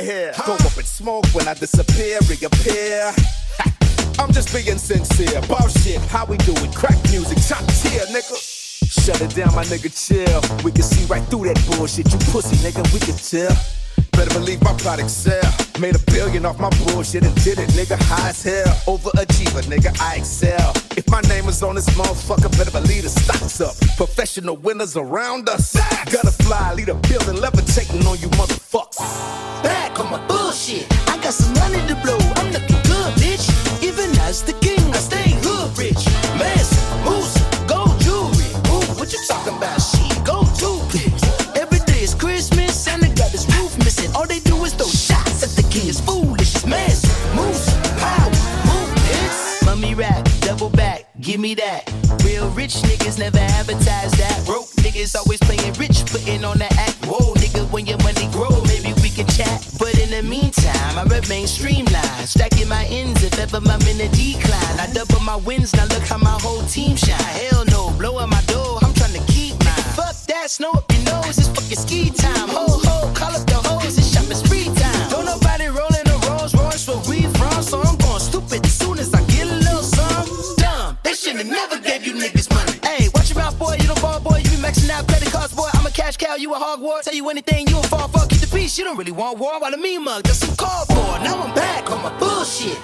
over here? Go up in smoke when I disappear, reappear. I'm just being sincere. Boss shit, how we do it? Crack music, top tier, nigga. Shut it down, my nigga, chill. We can see right through that bullshit. You pussy, nigga, we can tell. Better believe my product sell. Made a billion off my bullshit and did it, nigga, high as hell. Overachiever, nigga, I excel. If my name is on this motherfucker, better believe the stocks up. Professional winners around us. Gotta fly, lead a building, levitating on you motherfuckers. Rich niggas never advertise that. Broke niggas always playing rich, putting on the act. Whoa, nigga, when your money grow, maybe we can chat. But in the meantime, I remain streamlined. Stacking my ends if ever I'm in a decline. I double my wins, now look how my whole team shine. Want war. While the mean mug, that's some cardboard. Now I'm back on my bullshit.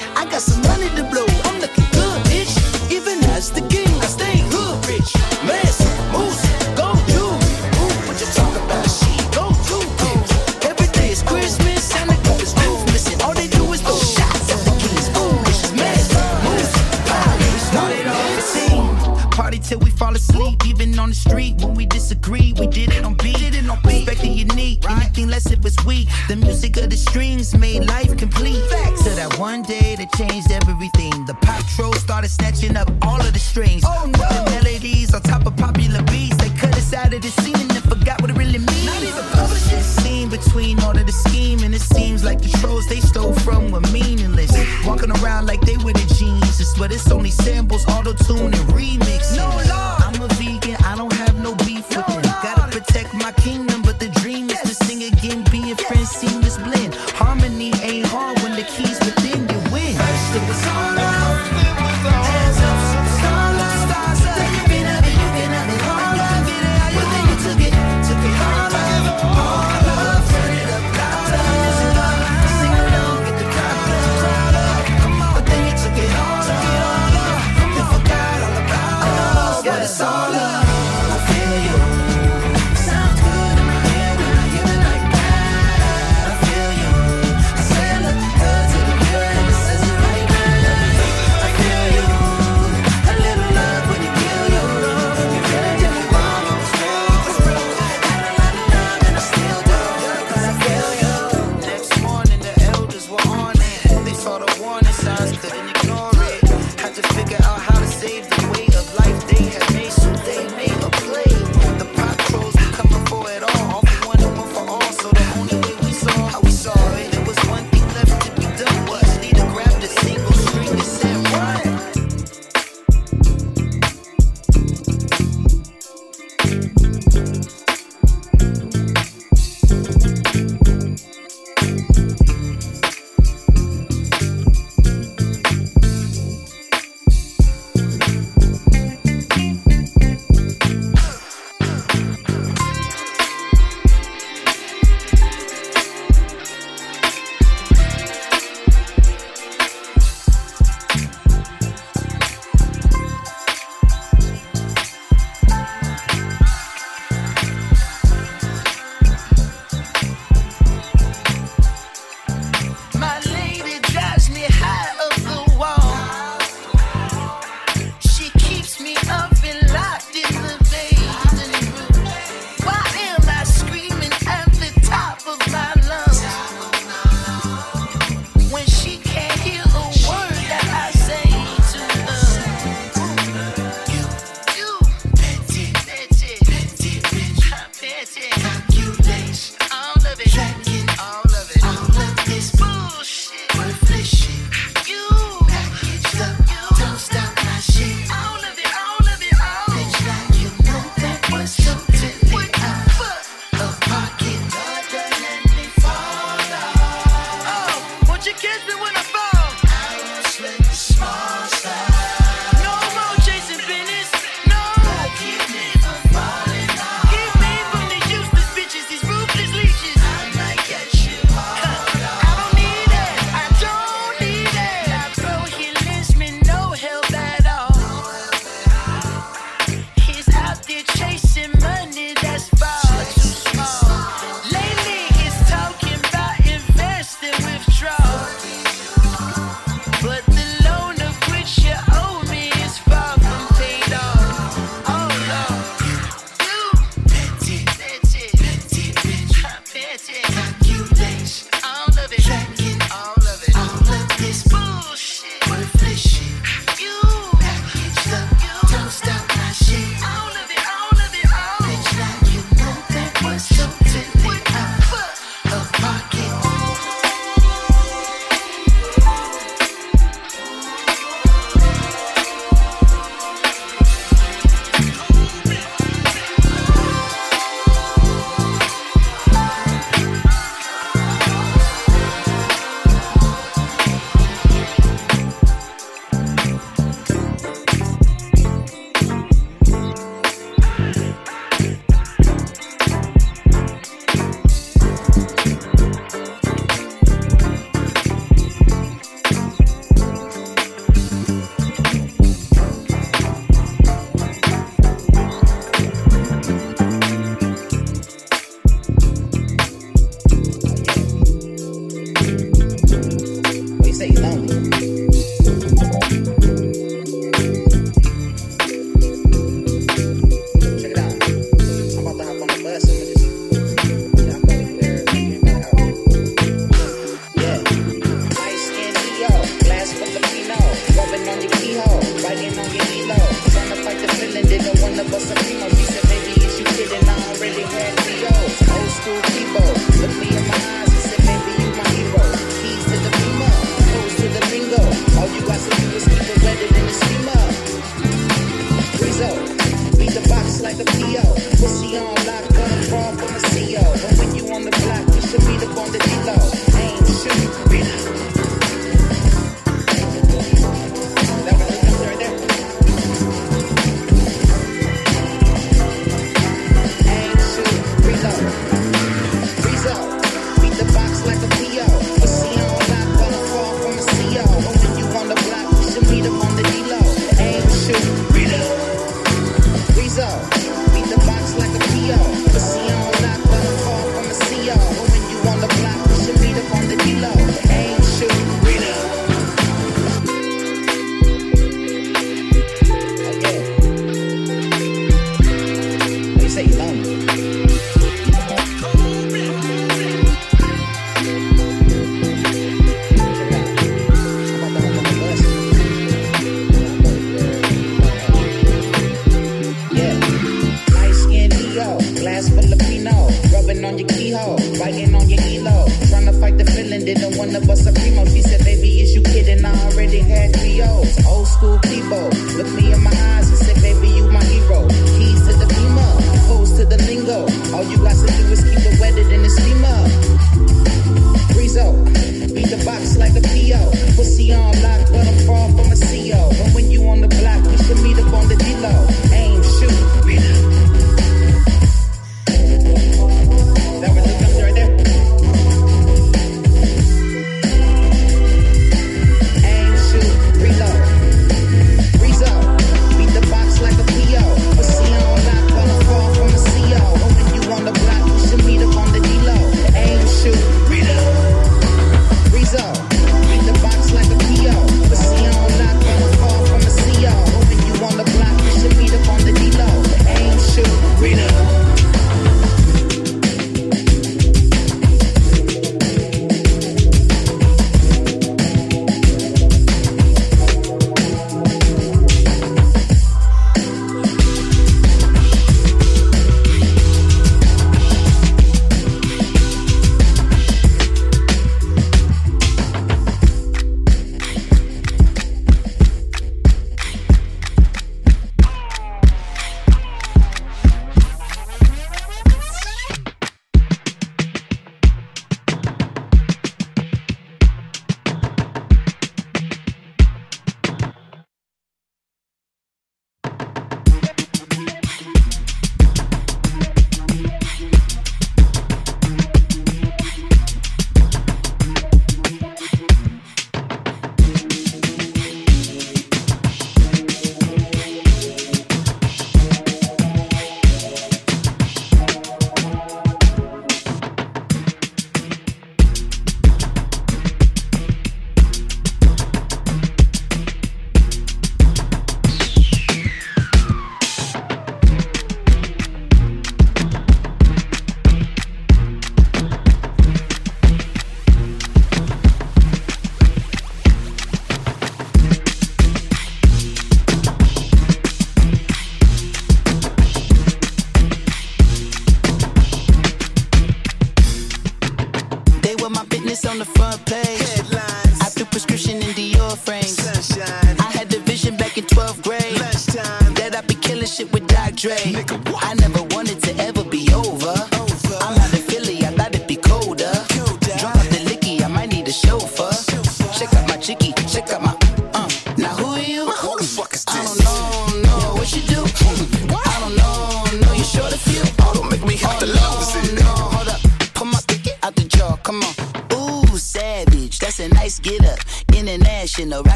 Everything. The pop troll started snatching up all of the strings. Oh no! The melodies on top of popular beats. They cut us out of the scene and forgot what it really means. Not even published. The scene between all of the scheme and it seems like the trolls they stole from were meaningless. Walking around like they were the geniuses, but it's only samples, auto tune and remix. No law. I'm a vegan, I don't have no beef with them. Gotta protect my kingdom,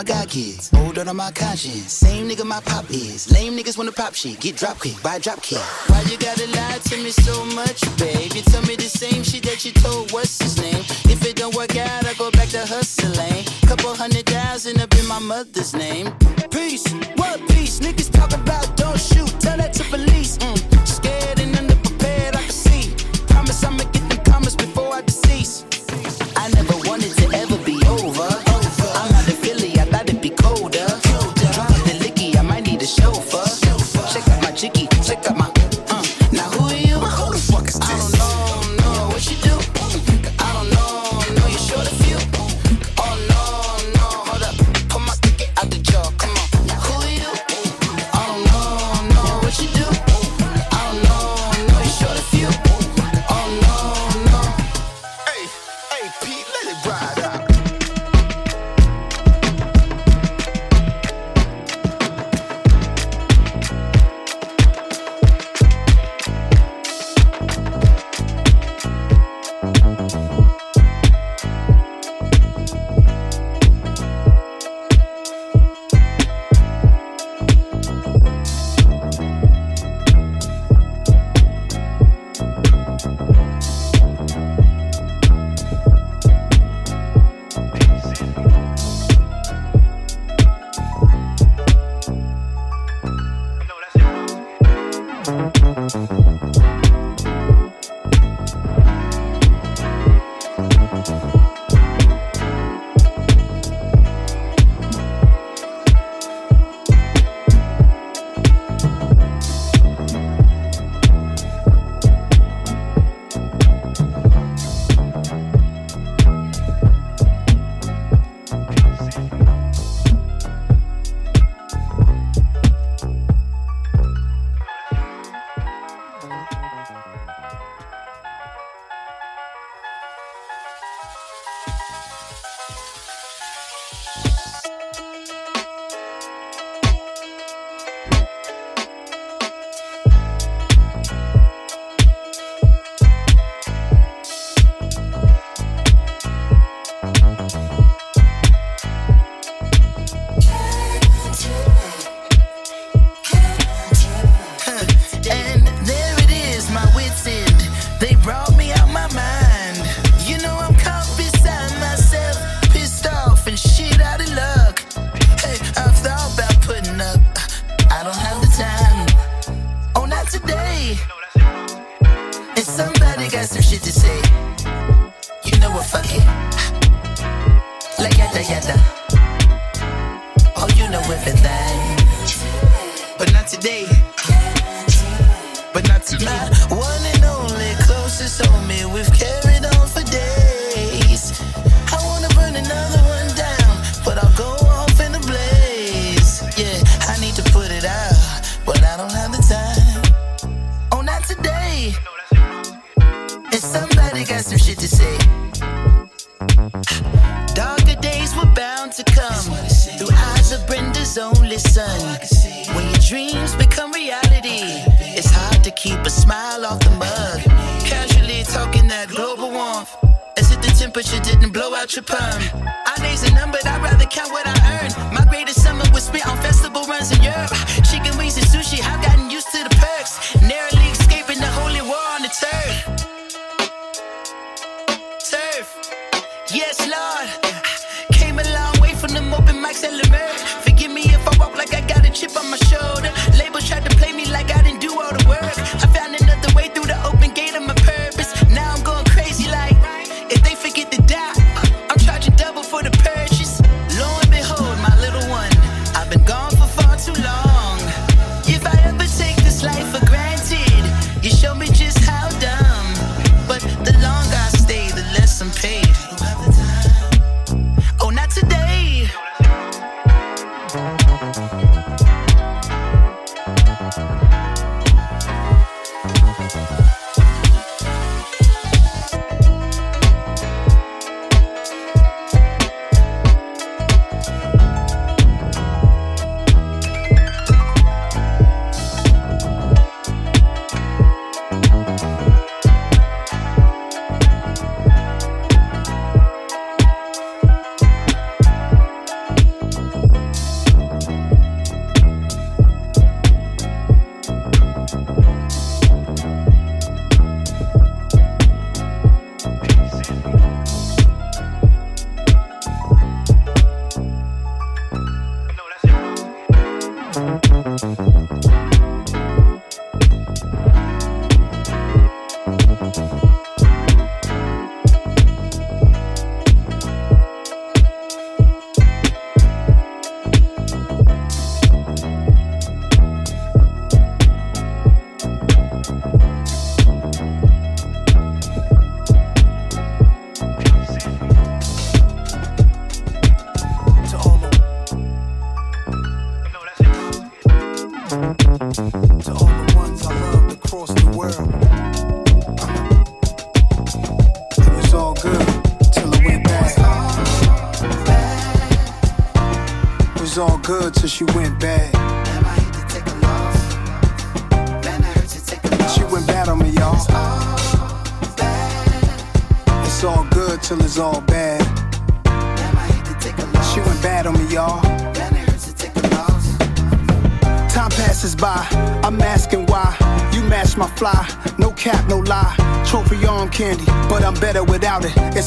I got kids. Older than my conscience. Same nigga my pop is. Lame niggas wanna pop shit. Get drop kick by drop kick.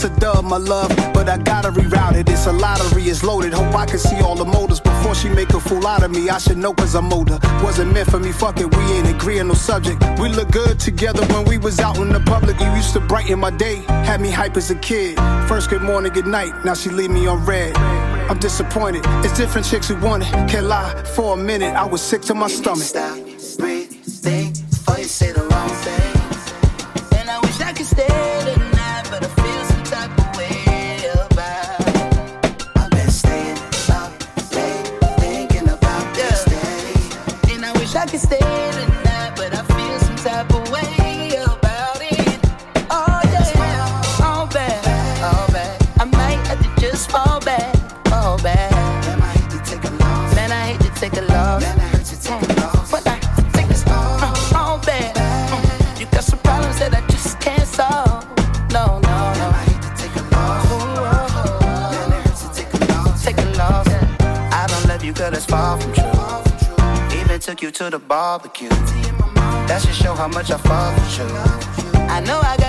A dub, my love, but I gotta reroute it. It's a lottery, it's loaded. Hope I can see all the motors before she make a fool out of me. I should know cause I'm older. Wasn't meant for me, fuck it, we ain't agreeing no subject. We look good together when we was out in the public. You used to brighten my day, had me hype as a kid. First good morning, good night, now she leave me on red. I'm disappointed. It's different chicks who want it. Can't lie, for a minute, I was sick to my stomach. Barbecue. That should show how much I fuck with you. I know I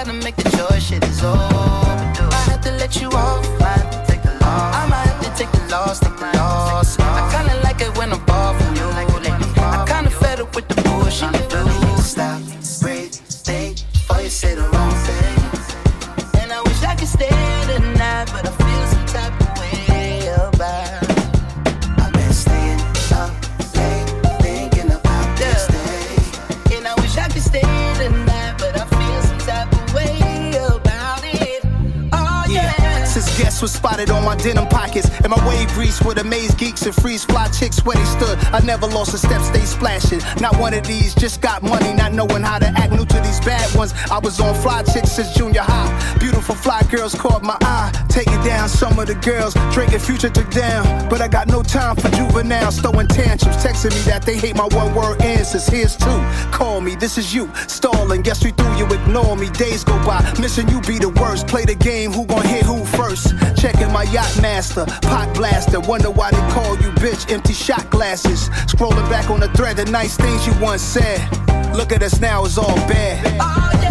was spotted on my denim pockets and my wave grease with amaze geeks and freeze fly chicks where they stood. I never lost a step, stay splashing. Not one of these, just got money, not knowing how to act. New to these bad ones. I was on fly chicks since junior high. Beautiful fly girls caught my eye. Taking down some of the girls, drinking future took down. But I got no time for juveniles throwing tantrums, texting me that they hate my one word answers. Here's two. Call me, this is you. Stalling, guess we through you ignore me. Days go by, missing you be the worst. Play the game, who gon' hit who first? Checking my yacht master, pot blaster. Wonder why they call you bitch. Empty shot glasses. Scrolling back on the thread, the nice things you once said. Look at us now, it's all bad. Oh yeah.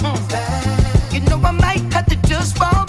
Mm. You know I might have to just fall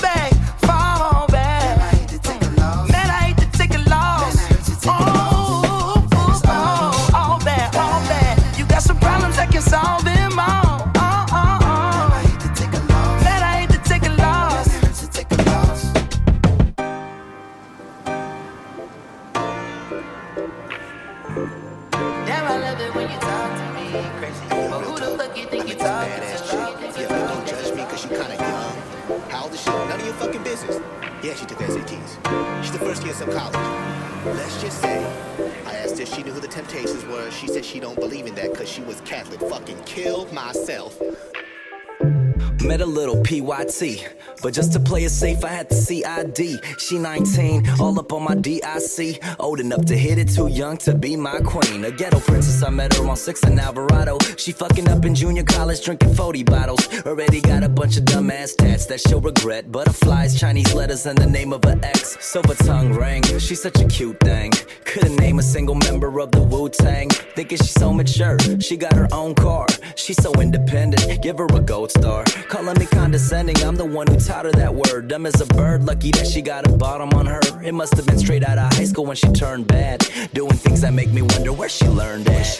PYT, but just to play it safe, I had the CID. She 19, all up on my DIC. Old enough to hit it, too young to be my queen. A ghetto princess, I met her on 6 and Alvarado. She fucking up in junior college, drinking 40 bottles. Already got a bunch of dumbass tats that she'll regret. Butterflies, Chinese letters, and the name of her ex. Silver tongue ring, she's such a cute thing. Couldn't name a single member of the Wu Tang. Thinking she's so mature, she got her own car. She's so independent, give her a gold star. Calling me condescending, I'm the one who taught her that word. Dumb as a bird, lucky that she got a bottom on her. It must have been straight out of high school when she turned bad. Doing things that make me wonder where she learned at.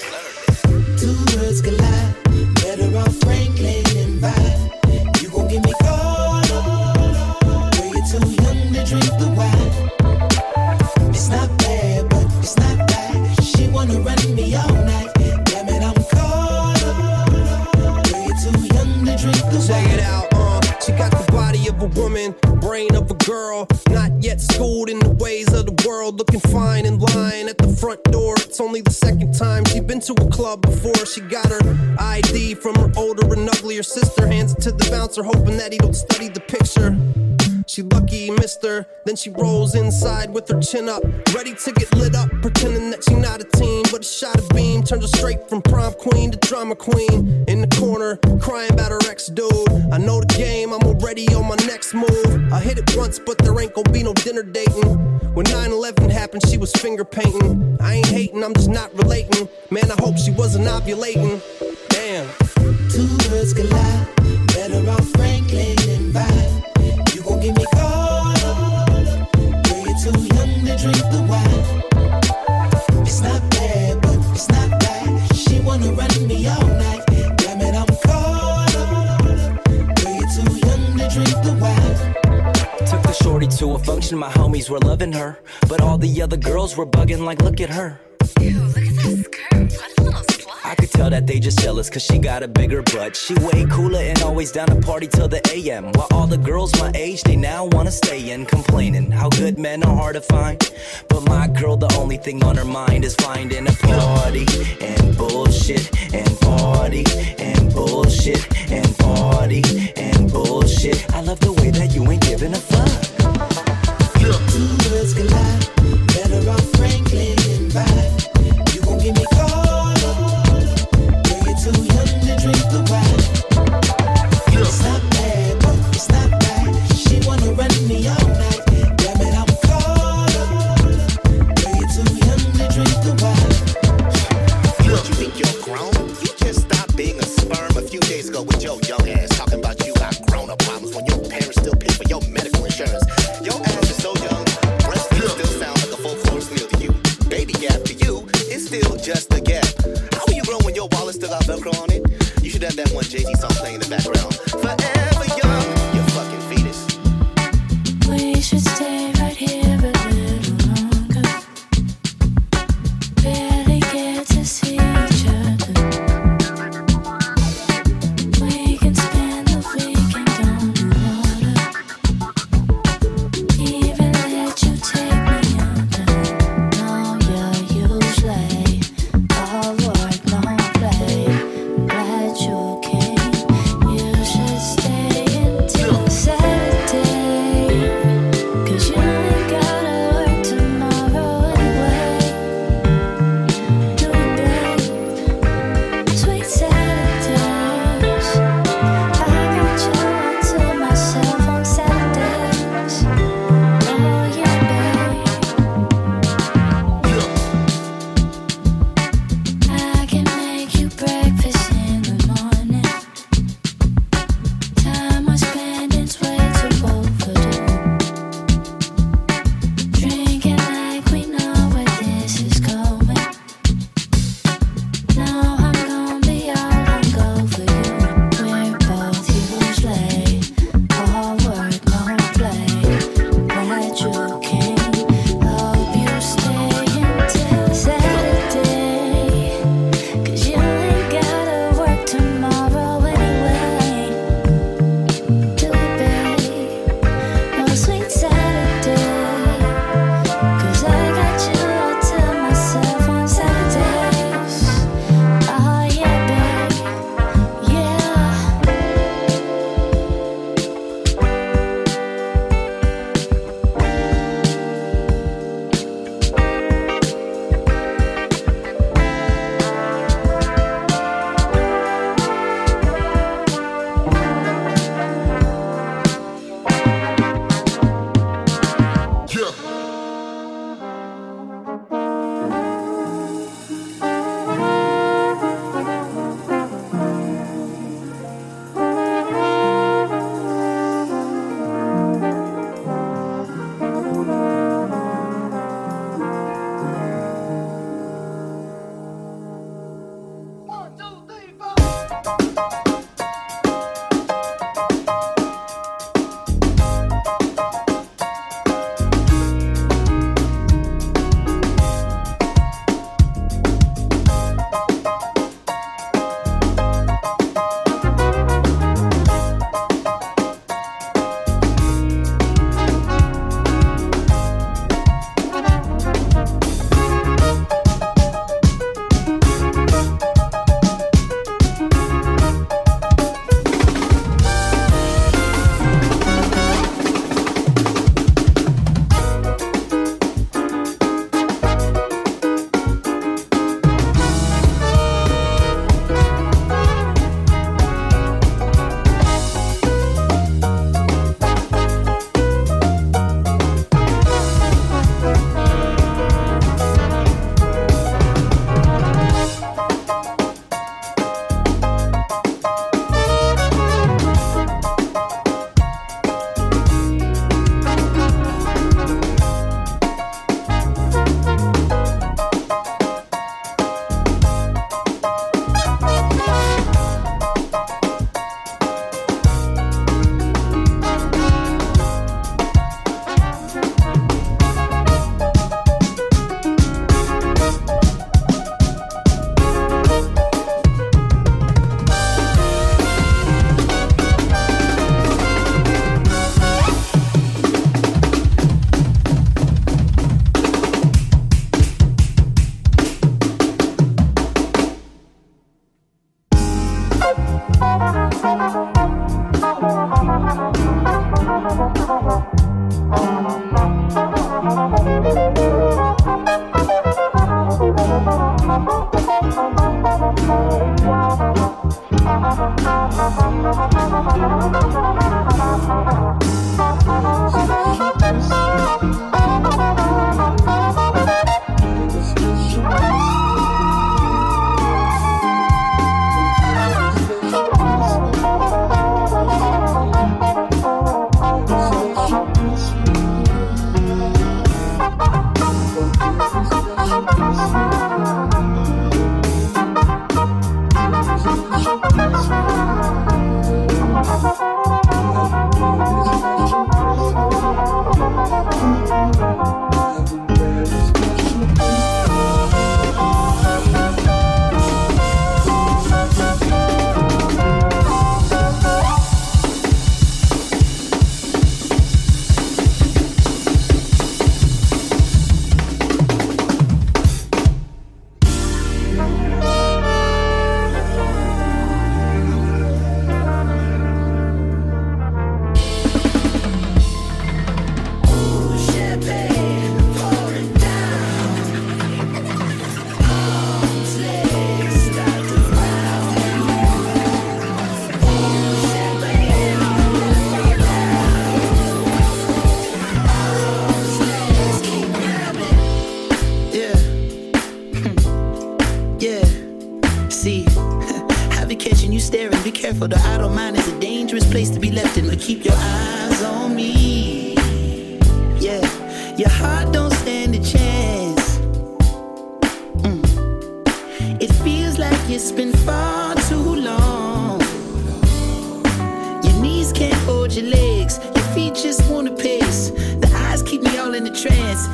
Two worlds collide, better off Franklin and vibe. You gon' give me call, girl, you're too young to drink the wine. It's not bad, but it's not bad. She wanna run me all night. Damn it, I'm caught. Girl, you're too young to drink the Check wine. it out, of a woman, brain of a girl. Not yet schooled in the ways of the world. Looking fine in line at the front door. It's only the second time she been to a club before. She got her ID from her older and uglier sister. Hands it to the bouncer, hoping that he don't study the picture. She lucky her. Then she rolls inside with her chin up, ready to get lit up, pretending that she not a teen. But a shot of beam turns her straight from prom queen to drama queen. In the corner, crying about her ex dude. I know the game, I'm already on my next move. I hit it once, but there ain't gonna be no dinner dating. When 9 11 happened, she was finger painting. I ain't hating, I'm just not relating. Man, I hope she wasn't ovulating. Damn. Two worlds collide, better off Franklin and vibe. My homies were loving her. But all the other girls were bugging, like, look at her. Ew, look at that skirt. What a little slut. I could tell that they just jealous cause she got a bigger butt. She way cooler and always down to party till the AM. While all the girls my age, they now wanna stay in, complaining how good men are hard to find. But my girl, the only thing on her mind is finding a party and bullshit and party and bullshit and party and bullshit. I love the way that you ain't giving a fuck. Two worlds collide,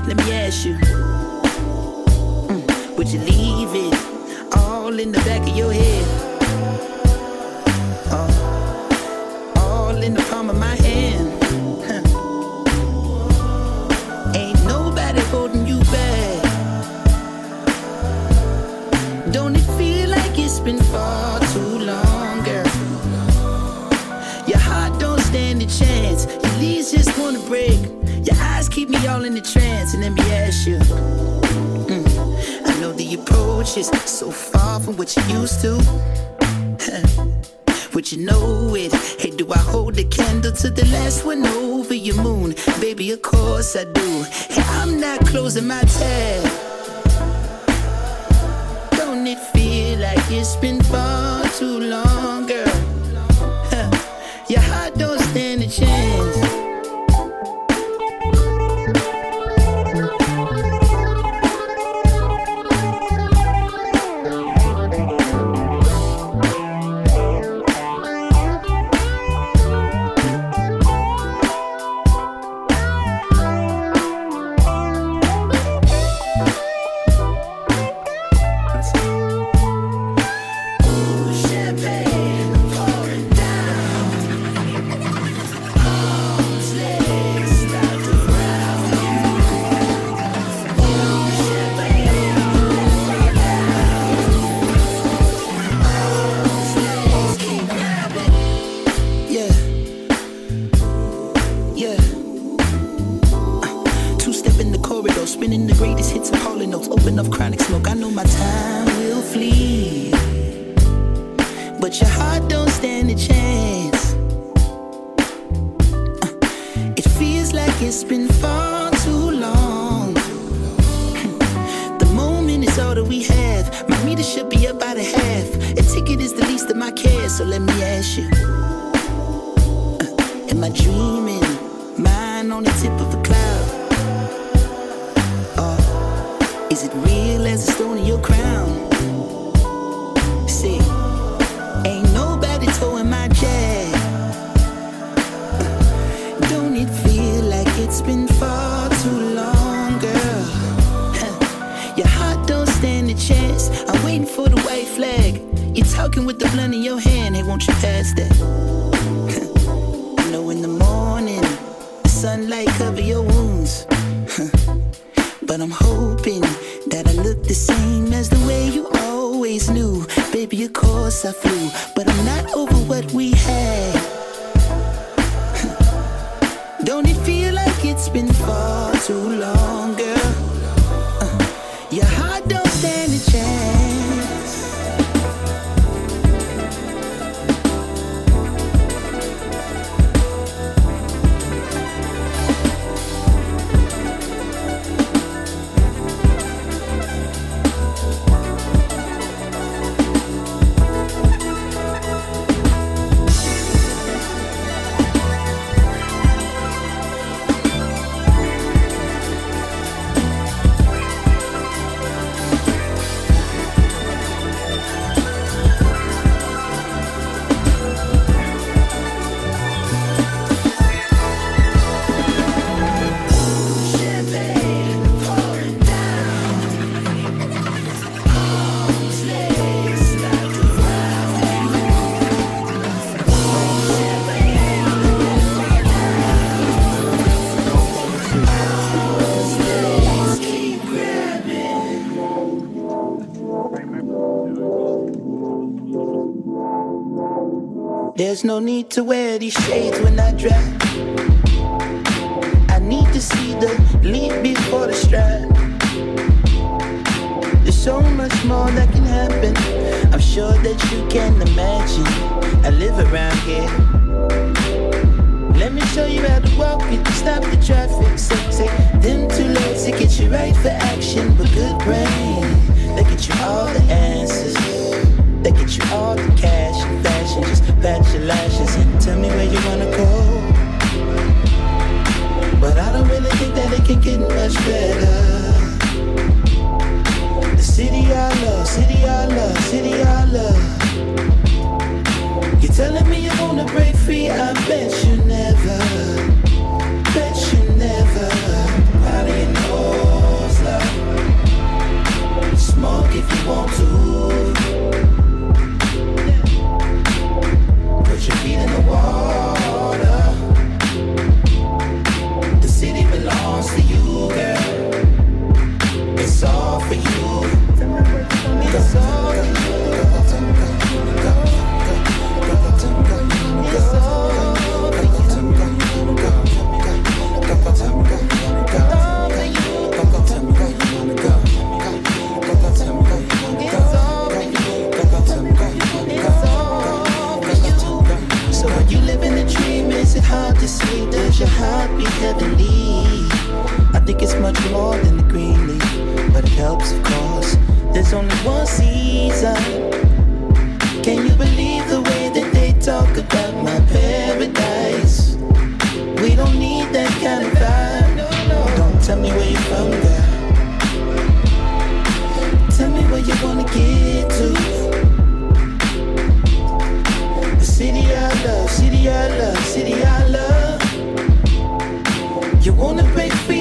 Let me ask you, mm, would you leave it all in the back of your head? into trance and let me ask you. Mm. I know the approach is so far from what you used to. but you know it? Hey, do I hold the candle to the last one over your moon? Baby, of course I do. Hey, I'm not closing my tab. Don't it feel like it's been far too long, girl? Huh. Your heart don't There's no need to wear these shades when I drive. I need to see the lead before the stride. There's so much more that can happen. I'm sure that you can imagine. I live around here. Let me show you how to walk it, stop the traffic. Say, say, them legs to get you right for action, but good brain. They get you all the answers. Tell me where you wanna go. But I don't really think that it can get much better. The city I love, city I love, city I love. You're telling me you wanna break free? I bet you never, bet you never. How do you know love? Smoke if you want to. Put your feet in the water. I think it's much more than the green leaf, but it helps, of course. There's only one season. Can you believe the way that they talk about my paradise? We don't need that kind of vibe. Don't tell me where you're from, girl. Tell me where you wanna get to. The city I love, city I love, city I wanna break free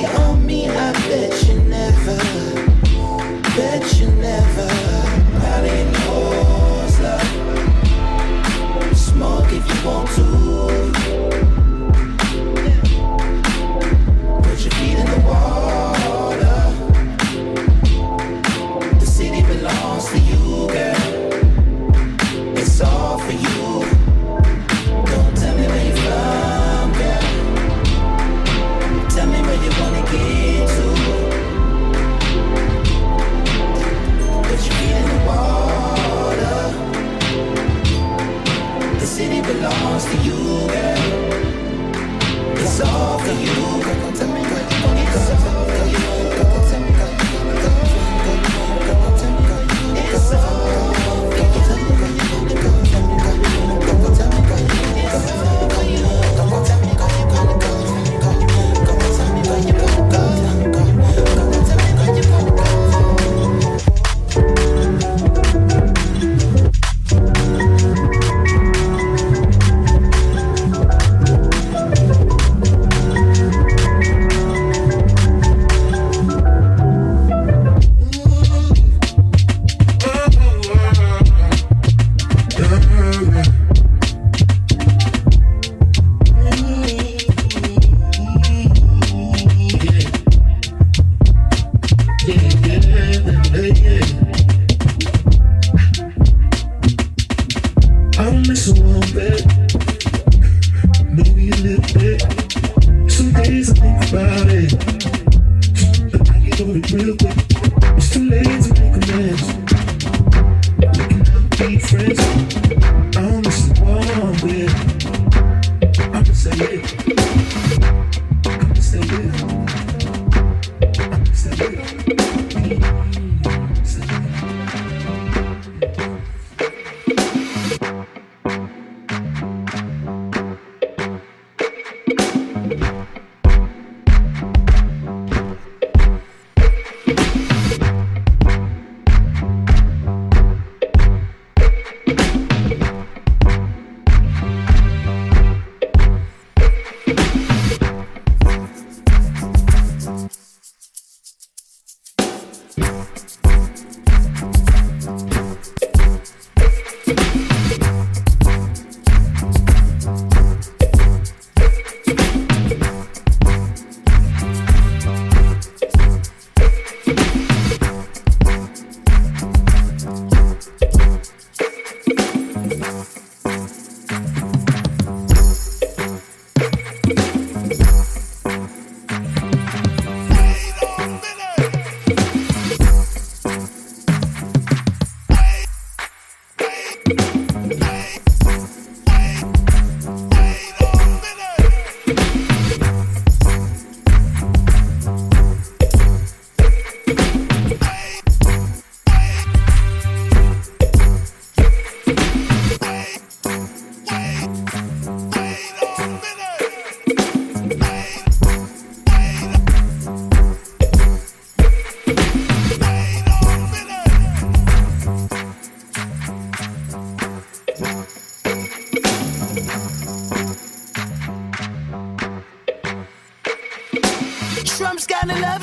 For you.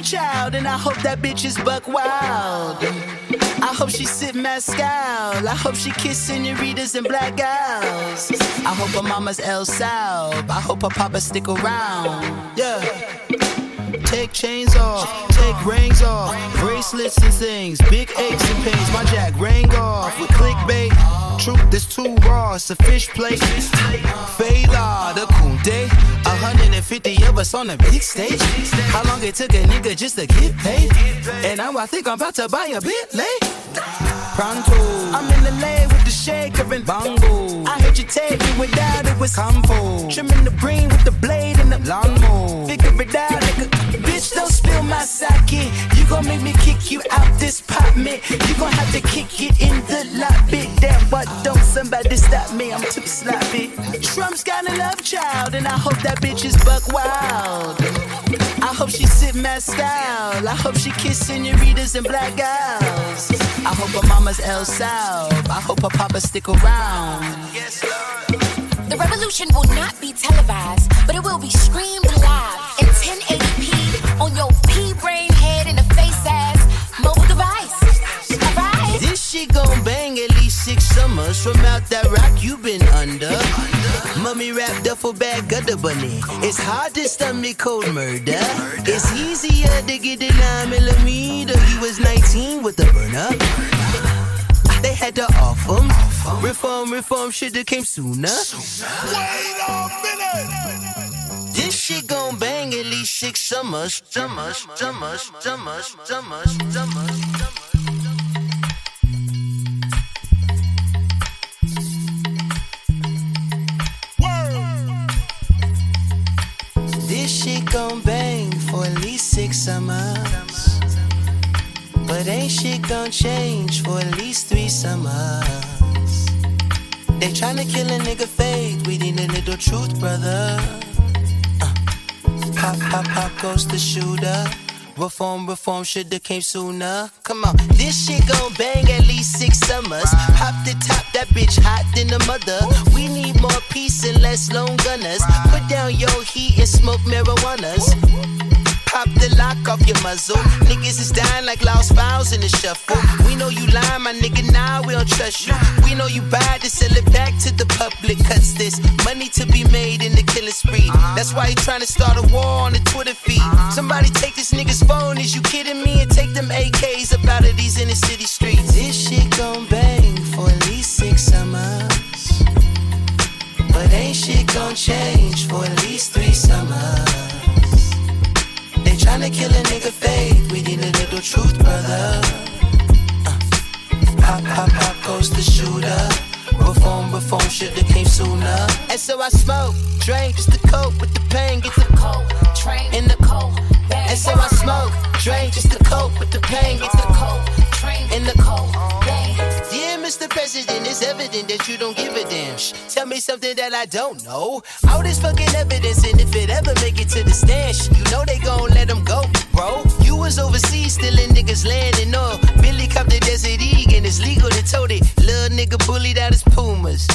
Child, and I hope that bitch is buck wild. I hope she sip mescal. I hope she kiss senoritas and black gals. I hope her mama's El Sal. I hope her papa stick around. Yeah. Take chains off, take rings off, bracelets and things, big aches and pains. My jack rang off with clickbait. Truth is too raw, it's a fish plate. Fela, the Kuti, 150 of us on a big stage. How long it took a nigga just to get paid? And now I think I'm about to buy a bit Bentley. Pronto, I'm in the lane with the shaker and bongo. I heard you take without it was combo. Trimming the green with the blade and the lawnmower. Figure it out, nigga. Bitch, don't spill my sake. You gon' make me kick you out this pot, man. You gon' have to kick it in the lobby. Damn, but don't somebody stop me. I'm too sloppy. Trump's got a love child, and I hope that bitch is buck wild. I hope she sip mescal. I hope she kiss senoritas and black gals. I hope her mama's El Sal. I hope her papa stick around. Yes, Lord. The revolution will not be televised, but it will be streamed live in 1080p on your pea from out that rock you been under. Mummy wrap duffel bag gutter bunny. It's hard to stomach cold murder. It's easier to get the 9 millimeter. He was 19 with the burner. They had to off him. Reform, reform shoulda came sooner. Wait a minute! This shit gon' bang at least six summers, summers. Summers, summers, summers, summers, summers. This shit gon' bang for at least six summers. But ain't she gon' change for at least three summers. They tryna kill a nigga fake, we need a little truth, brother. Uh, pop, pop goes the shooter. Reform, reform shoulda came sooner. Come on, this shit gon' bang at least six summers. Pop the top, that bitch hot than a mother. We need more peace and less lone gunners. Put down your heat and smoke marijuanas. Pop the lock off your muzzle. Niggas is dying like lost files in the shuffle. We know you lying, my nigga, now we don't trust you. We know you buy to sell it back to the public. Cause this money to be made in the killing spree. That's why you trying to start a war on the Twitter feed. Somebody take this nigga's phone, is you kidding me? And take them AKs up out of these inner city streets. This shit gon' bang for at least six summers. But ain't shit gon' change for at least three summers. They tryna kill a nigga fake. We need a little truth, brother. Uh, pop, pop, pop goes the shooter. Reform, reform shoulda came sooner. And so I smoke, drink just to cope with the pain. Get the Cold, train in the cold. And so I smoke, drink just to cope with the pain. Get the cold, in the cold. Dear Mr. President, it's evident that you don't give a damn. Shh, Tell me something that I don't know. All this fucking evidence, and if it ever make it to the stand, you know they gon' let him go, bro. You was overseas stealing niggas land and all. Billy copped the Desert Eagle, and it's legal to tote it. Little nigga bullied out his Pumas.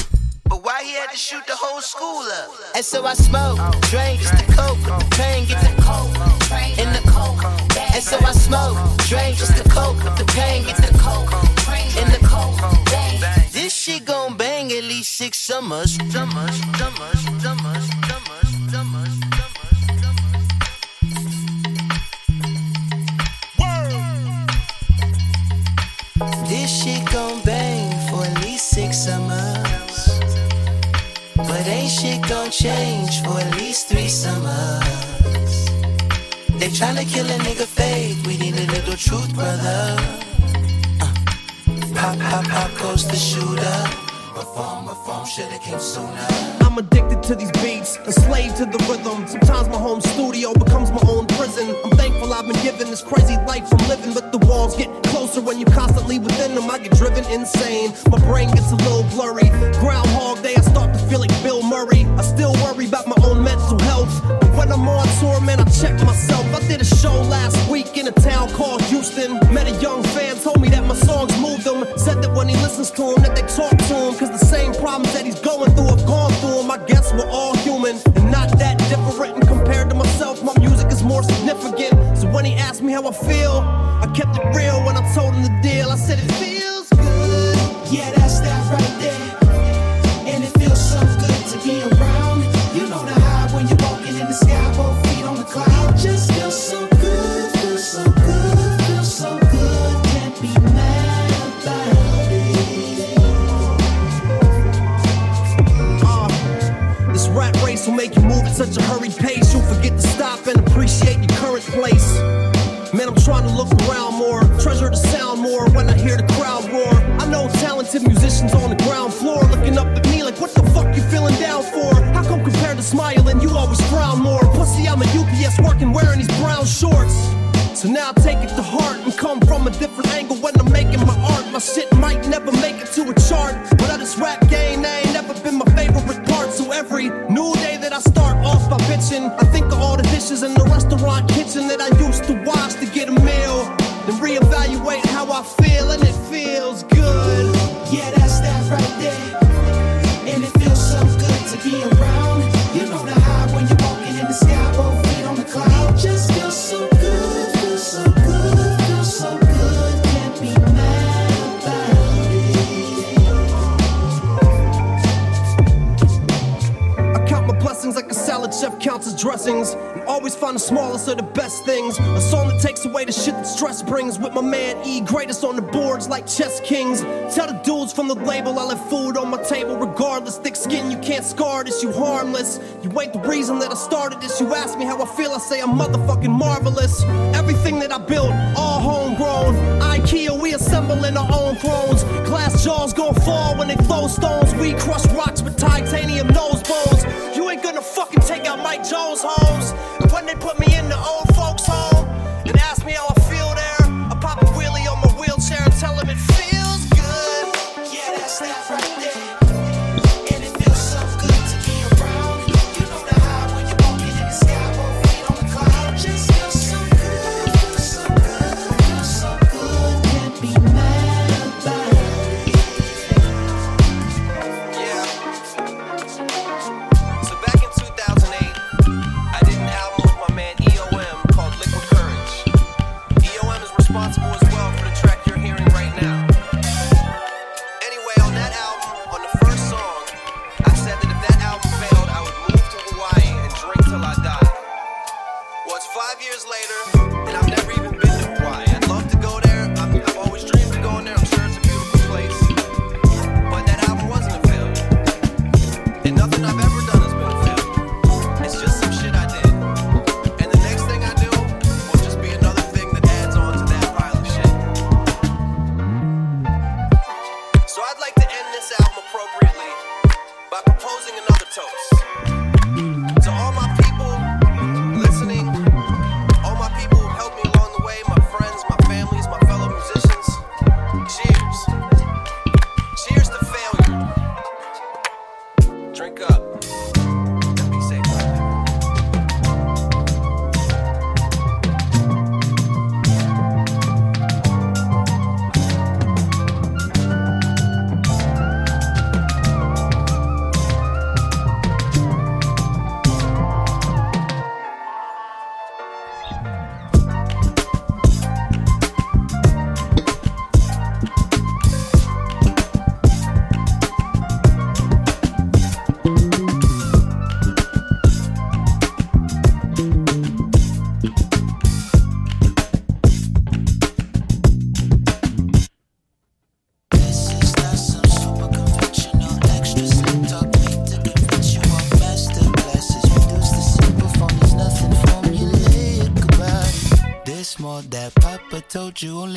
But why he had to shoot the whole school up? And so I smoke, drink, just the coke, the pain, get the coke, in the cold. So I smoke, drink, just the coke, with the pain, get the coke. in the bang. This shit gon' bang at least six summers, summers, summers, summers, summers. This shit gon' bang for at least six summers. But ain't shit gon' change for at least three summers. They tryna kill a nigga fake, we need a little truth, brother. Uh. Pop, pop, pop goes the shooter. Reform, reform, shoulda came sooner. I'm addicted to these beats, a slave to the rhythm. Sometimes my home studio becomes my own prison. I'm thankful I've been given this crazy life I'm living, but the walls get closer when you're constantly within them. I get driven insane. My brain gets a little blurry. Groundhog Day, I start to feel like Bill Murray. I still worry about my own mental health. When I'm on tour, man, I check myself. I did a show last week in a town called Houston. Met a young fan, told me that my songs moved him. Said that when he listens to them, that they talk to him. Cause the same problems that he's going through have gone through him. I guess we're all human and not that different. And compared to myself, my music is more significant. So when he asked me how I feel. I kept it real when I told him the deal. I said it feels good. Yeah, that's that right there. Trying to look around more, treasure the sound more when I hear the crowd roar. I know talented musicians on the ground floor looking up at me like, what the fuck you feeling down for? How come compared to smiling, you always frown more? Pussy, I'm a UPS working wearing these brown shorts. So now I take it to heart and come from a different angle when I'm making my art. My shit might never make it to a chart, but I this rap game, they ain't never been my favorite part. So every new day that I start off by bitching, I think of all the dishes in the restaurant kitchen that I used to wash I feel, and it feels good. Yeah, that's that right there. And it feels so good to be around. You know the high when you're walking in the sky, both feet on the cloud. Just feels so good, feels so good, feels so good. Can't be mad about it. I count my blessings like a salad chef counts his dressings. Always find the smallest of the best things. A song that takes away the shit that stress brings. With my man E, greatest on the boards like chess kings. Tell the dudes from the label I left food on my table regardless. Thick skin, you can't scar this, you harmless. You ain't the reason that I started this. You ask me how I feel, I say I'm motherfucking marvelous. Everything that I built, all homegrown. IKEA, we assembling our own thrones. Glass jaws gon' fall when they throw stones. We crush rocks with titanium nose bones. Gonna fucking take out Mike Jones' homes. When they put me in the old told you,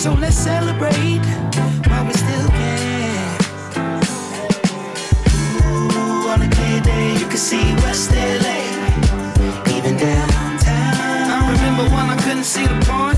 So let's celebrate while we still can. Ooh, on a clear day, you can see West LA, even downtown. I remember when I couldn't see the point.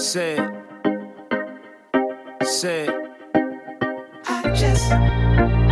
Say, say, I just.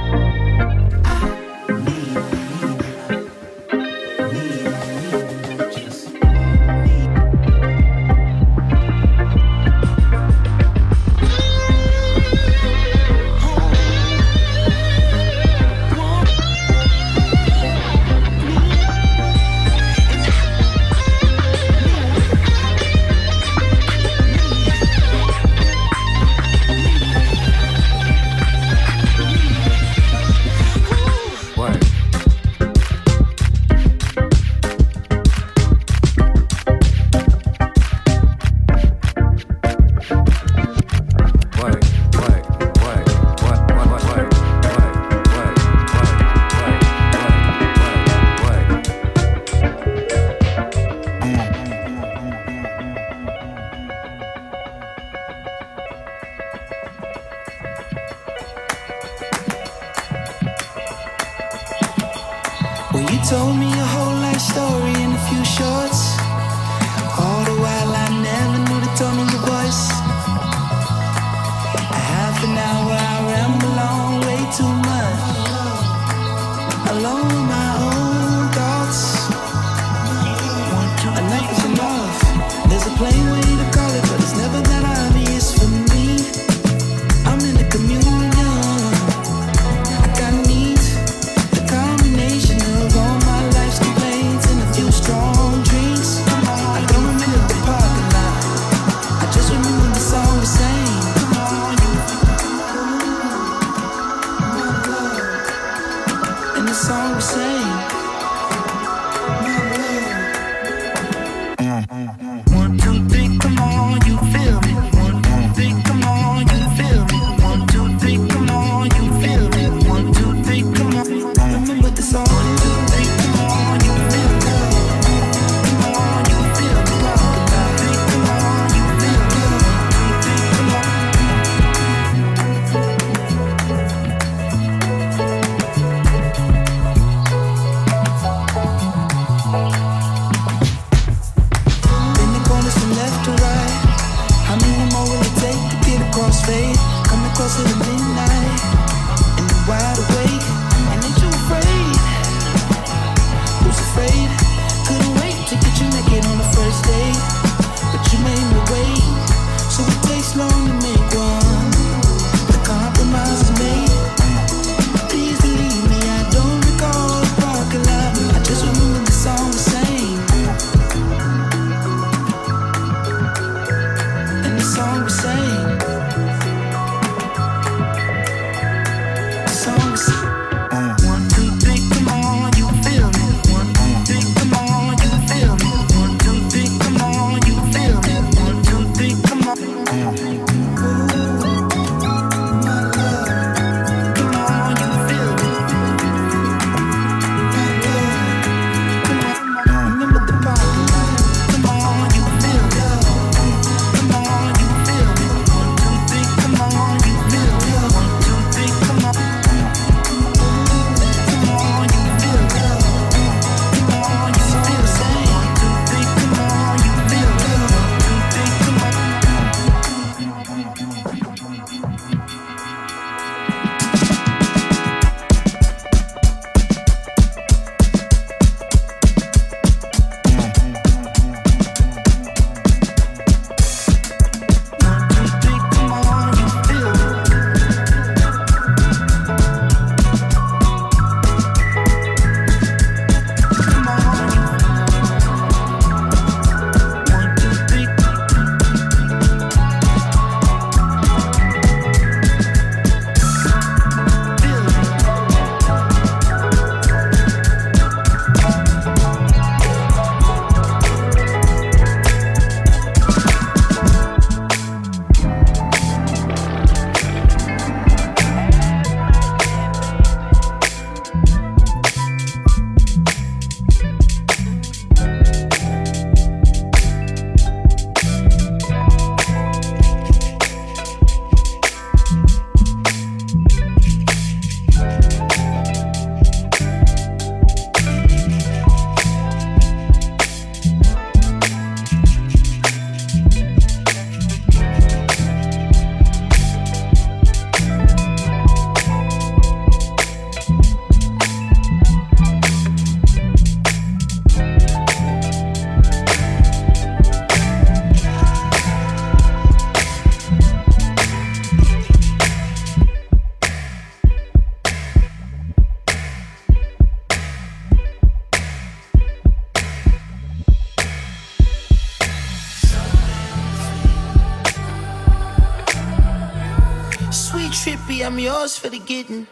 Yours for the getting.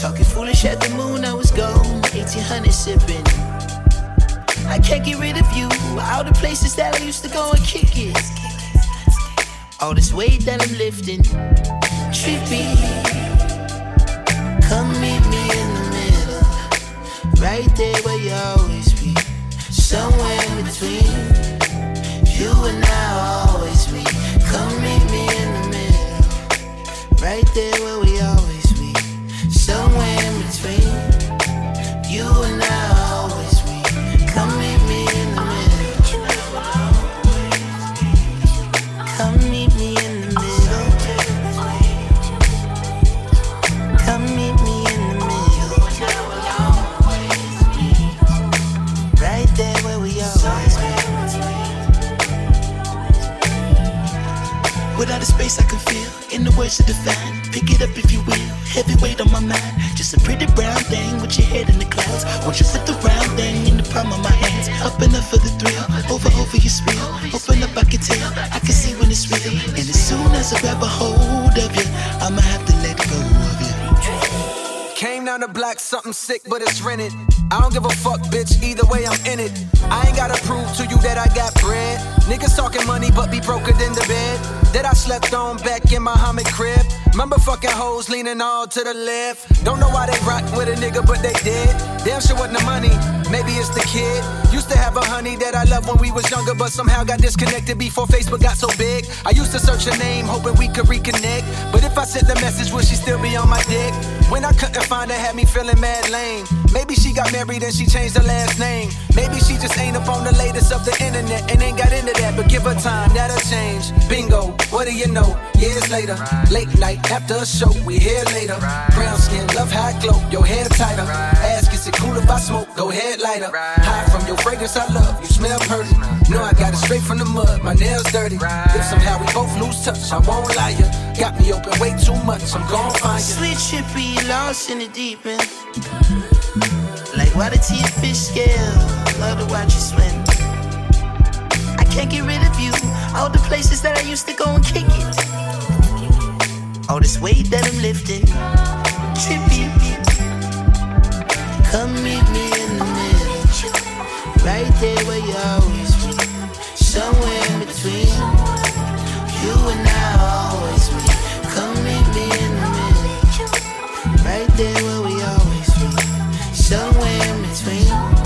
Talking foolish at the moon, I was gone. 1800 sipping. I can't get rid of you. All the places that I used to go and kick it. All this weight that I'm lifting. Trippy. Come meet me in the middle. Right there where you always be. Somewhere in between. You and I always Right there where we always be. Somewhere in between. You and I always be. Come meet me in the middle. Come meet me in the middle. Come meet me in the middle. Right there where we always be. Without a space I can feel, in the words of the Won't you put the round thing in the palm of my hands? Up up for the thrill, over over your spill. Open up, I can tell, I can see when it's real. And as soon as I grab a hold of you, I'ma have to let go of you. Came down the block, something sick, but it's rented. I don't give a fuck, bitch, either way I'm in it. I ain't gotta prove to you that I got bread. Niggas talking money, but be broker than the bed. That I slept on back in my Muhammad crib. Remember fucking hoes leaning all to the left. Don't know why they rock with a nigga, but they did. Damn sure wasn't the money, maybe it's the kid. Used to have a honey that I loved when we was younger, but somehow got disconnected before Facebook got so big. I used to search her name, hoping we could reconnect. But if I sent the message, would she still be on my dick? When I couldn't find her, had me feeling mad lame. Maybe she got married and she changed her last name. Maybe she just ain't up on the latest of the internet and ain't got into that. But give her time, that'll change. Bingo, what do you know? Years later, late night after a show, we here later. Brown skin, love how I glow, your hair tighter. Ask, is it cool if I smoke? Go ahead, lighter. High from your fragrance, I love. You smell pretty. No, I got it straight from the mud, my nails dirty. If somehow we both lose touch, I won't lie ya. Got me open way too much, I'm gon' find ya. Sweet trippy, lost in the deep end. Like water to your fish scale. Love to watch you swim. I can't get rid of you. All the places that I used to go and kick it. All this weight that I'm lifting. Trippy. Come meet me in the middle. Right there where you always be. Somewhere in between. You and I Right there where we always be. Somewhere in between.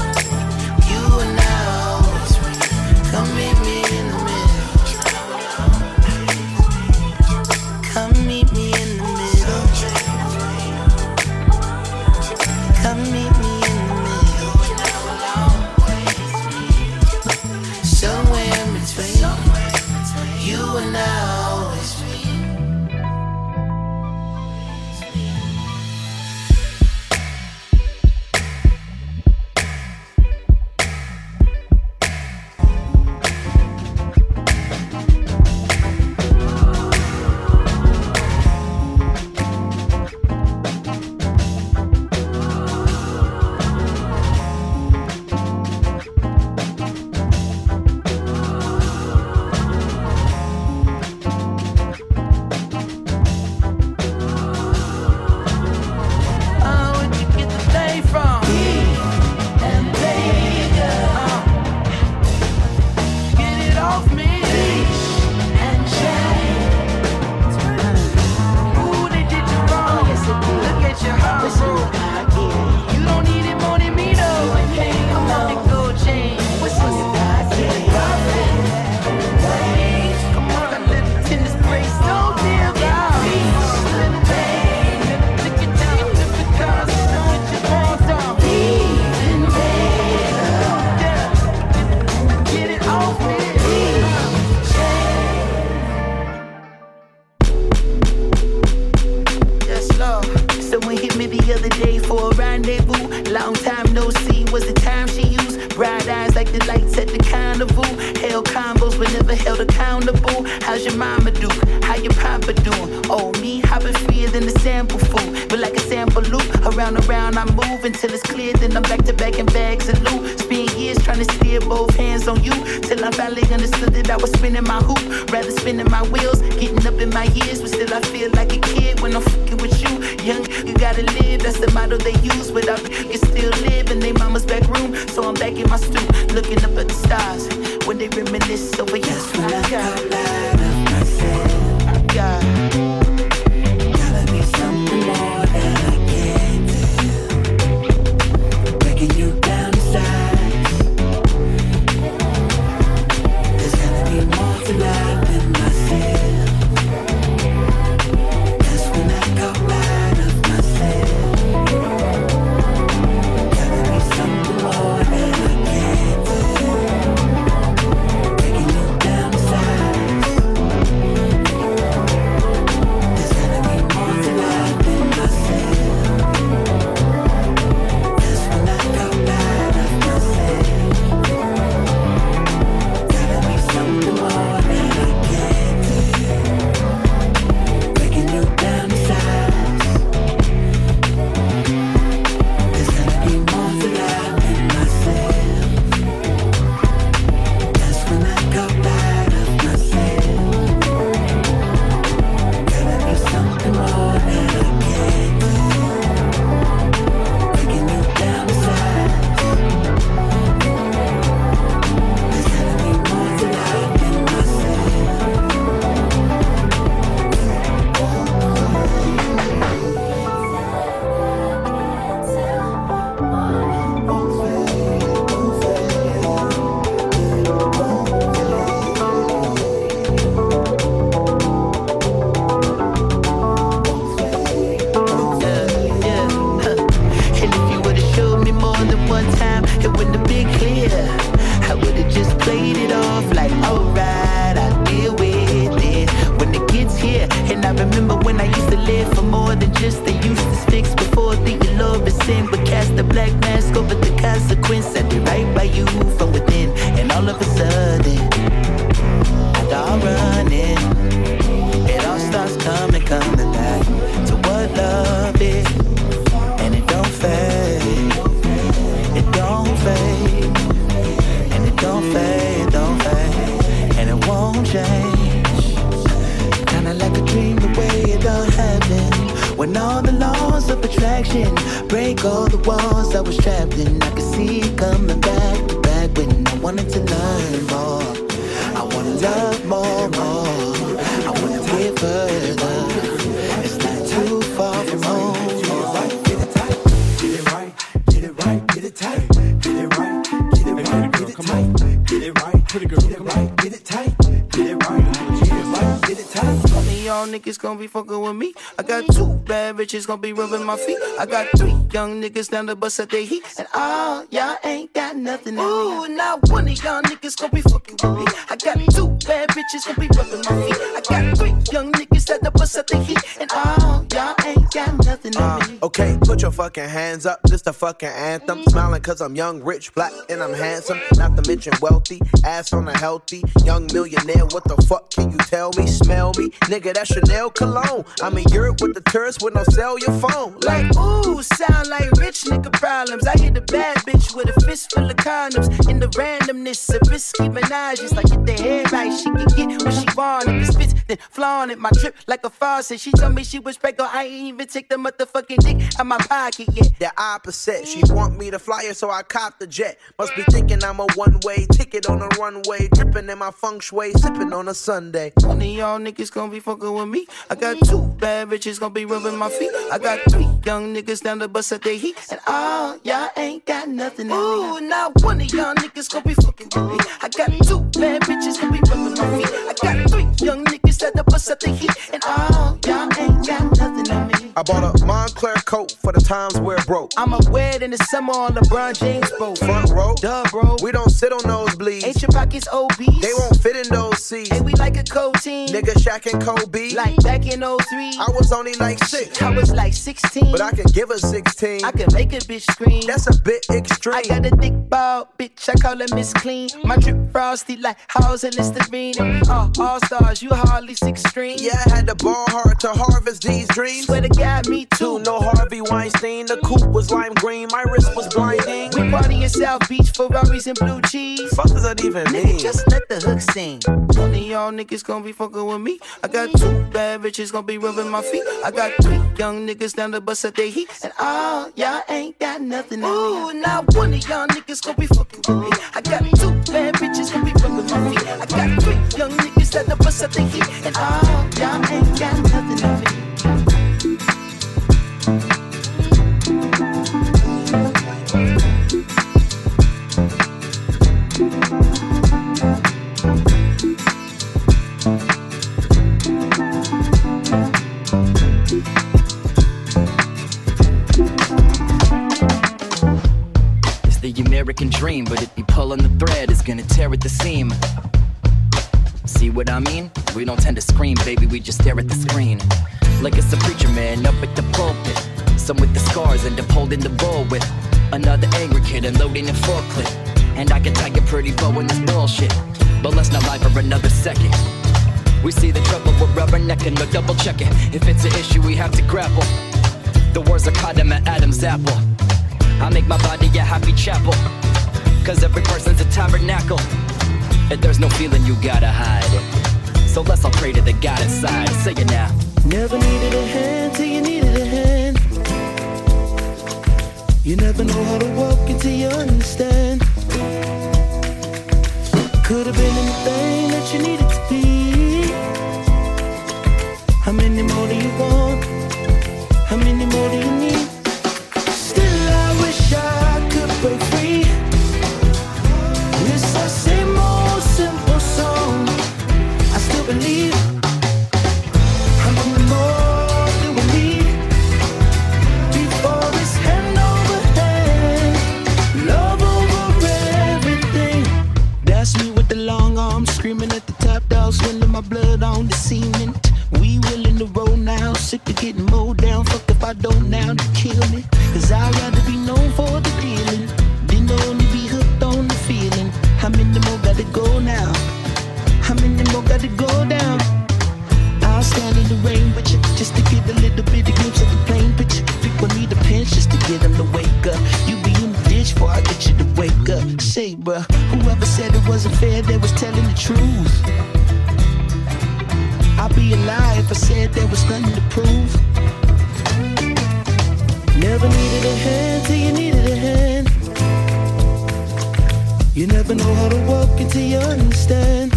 Niggas gonna be fucking with me. I got two bad bitches gonna be rubbing my feet. I got three young niggas down the bus at their heat. And all y'all ain't got nothing on me. Ooh, not one of y'all niggas gonna be fucking with me. I got two bad bitches gonna be rubbing my feet. I got three young niggas down the bus at their heat. And all y'all ain't got nothing on me. Uh, okay, put your fucking hands up. This the fucking anthem. Smiling cause I'm young, rich, black, and I'm handsome. Not to mention wealthy, ass on a healthy. Young millionaire, what the fuck can you tell me? Smell me? Nigga, that's Chanel cologne. I'm in Europe with the tourists with no your phone. Like, ooh, sound like rich nigga problems. I hit a bad bitch with a fist full of condoms. In the randomness of risky menages. Like, get the head right, she can get what she flaunt it. My trip like a faucet. She told me she was pregnant. I ain't even take the motherfucking dick out my pocket yet. The opposite, she want me to fly her, so I cop the jet. Must be thinking I'm a one way ticket on a runway. Dripping in my feng shui, sipping on a Sunday. One of y'all niggas gonna be fucking with me. I got two bad bitches gonna be rubbing my feet. I got three young niggas down the bus at their heat. And all y'all ain't got nothing me. Ooh, not one of y'all niggas gonna be fucking with me. I got two bad bitches gonna be rubbing my feet. I got three young niggas that the bus at their heat. And all I bought a Moncler coat for the times where it broke. I'ma wear it in the summer on LeBron James boat. Front row, Duh, bro. we don't sit on those bleeds. Ain't your pockets obese? They won't fit in those seats. And we like a cold team. Nigga Shaq and Kobe. Like back in 03. I was only like six. I was like 16. But I can give her 16. I can make a bitch scream. That's a bit extreme. I got a thick ball, bitch. I call her Miss Clean. My drip frosty like Halls and Listerine. And we are all stars. You hardly six string. Yeah, I had to ball hard to harvest these dreams. Swear to God, me too. No Harvey Weinstein. The coupe was lime green. My wrist was blinding. We party in South Beach, Ferraris and blue cheese. Fuck does that even Nigga, mean? just let the hook sing. None of y'all niggas gonna be fucking with me. I got two bad bitches gonna be rubbing my feet. I got three young niggas down the bus at their heat. And all y'all ain't got nothing on me. Ooh, not one of y'all niggas gonna be fucking with me. I got two bad bitches gonna be rubbing my feet. I got three young niggas down to bust at their heat. And all y'all ain't got nothing on me. We don't tend to scream, baby, we just stare at the screen. Like it's a preacher man up at the pulpit. Some with the scars and up holding the bull with another angry kid unloading a forklift. And I can tie a pretty bow in this bullshit. But let's not lie for another second. We see the trouble with rubbernecking, but double checking. If it's an issue, we have to grapple. The words are caught in at Adam's apple. I make my body a happy chapel. Cause every person's a tabernacle. And there's no feeling you gotta hide. So let's all pray to the God inside. Say it now. Never needed a hand till you needed a hand. You never know how to walk until you understand. Could have been anything that you needed to be. How many more do you want? How many more do you need? Still, I wish I could break my blood on the cement. We willing to roll now, sick of getting mowed down. Fuck if I don't now to kill me. Cause I'd rather be known for the dealing than only be hooked on the feeling. How many more gotta go now? How many more gotta go down? I'll stand in the rain with you just to get a little bit of glimpse of the plain picture. People need a pinch just to get them to wake up. You be in the ditch before I get you to wake up. Say, bruh, whoever said it wasn't fair, they was telling the truth. I'd be a lie if I said there was nothing to prove. Never needed a hand till you needed a hand. You never know how to walk until you understand.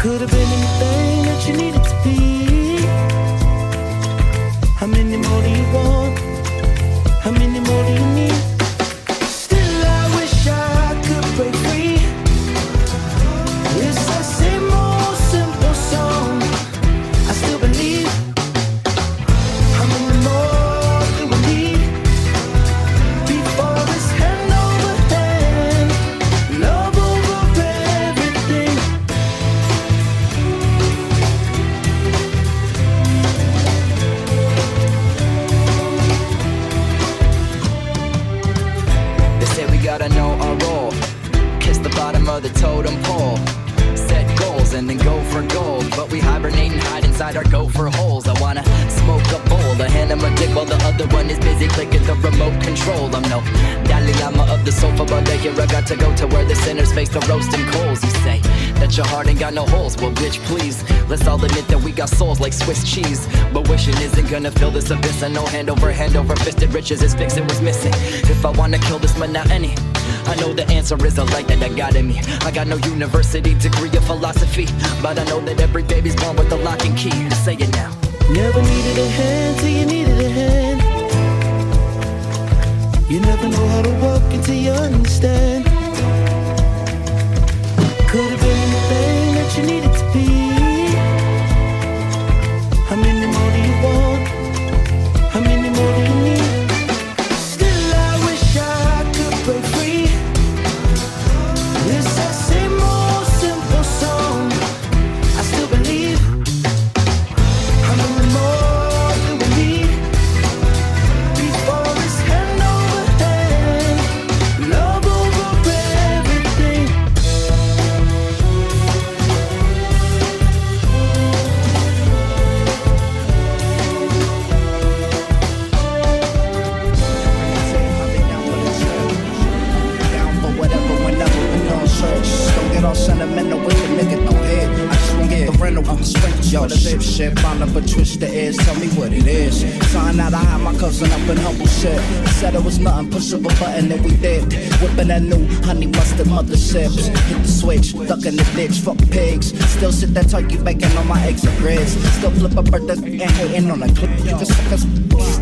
Could have been anything that you needed to be. How many more do you want? How many more do you need? Like Swiss cheese. But wishing isn't gonna fill this abyss. And no hand over hand over fisted riches is fixing what's missing. If I wanna kill this monotony, I know the answer is a light that I got in me. I got no university degree of philosophy, but I know that every baby's born with a lock and key. Say it now. Never needed a hand till you needed a hand. You never know how to walk until you understand. Could have been anything that you needed to be. That turkey bacon on my eggs and grits. Still flip a birthday and hating on a clip. You can suck us.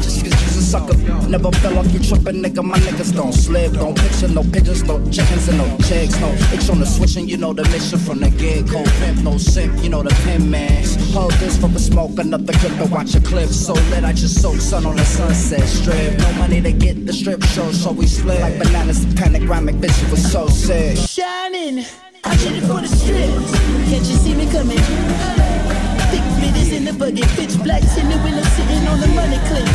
Just cause you's a sucker. Never feel like you tripping, nigga. My niggas don't slip. Don't picture no pigeons, no chickens, and no chicks. No itch on the switch, and you know the mission from the get. go. pimp, no simp, you know the pin man. Hold this from a smoke, another clip to watch a clip. So lit, I just soak sun on the sunset strip. No money to get the strip show, so we split. Like bananas, panoramic, bitch, it was so sick. Shining, I did it for the strips. Coming? Bitches in the buggy, pitch blacks in the window, sitting on the money clip.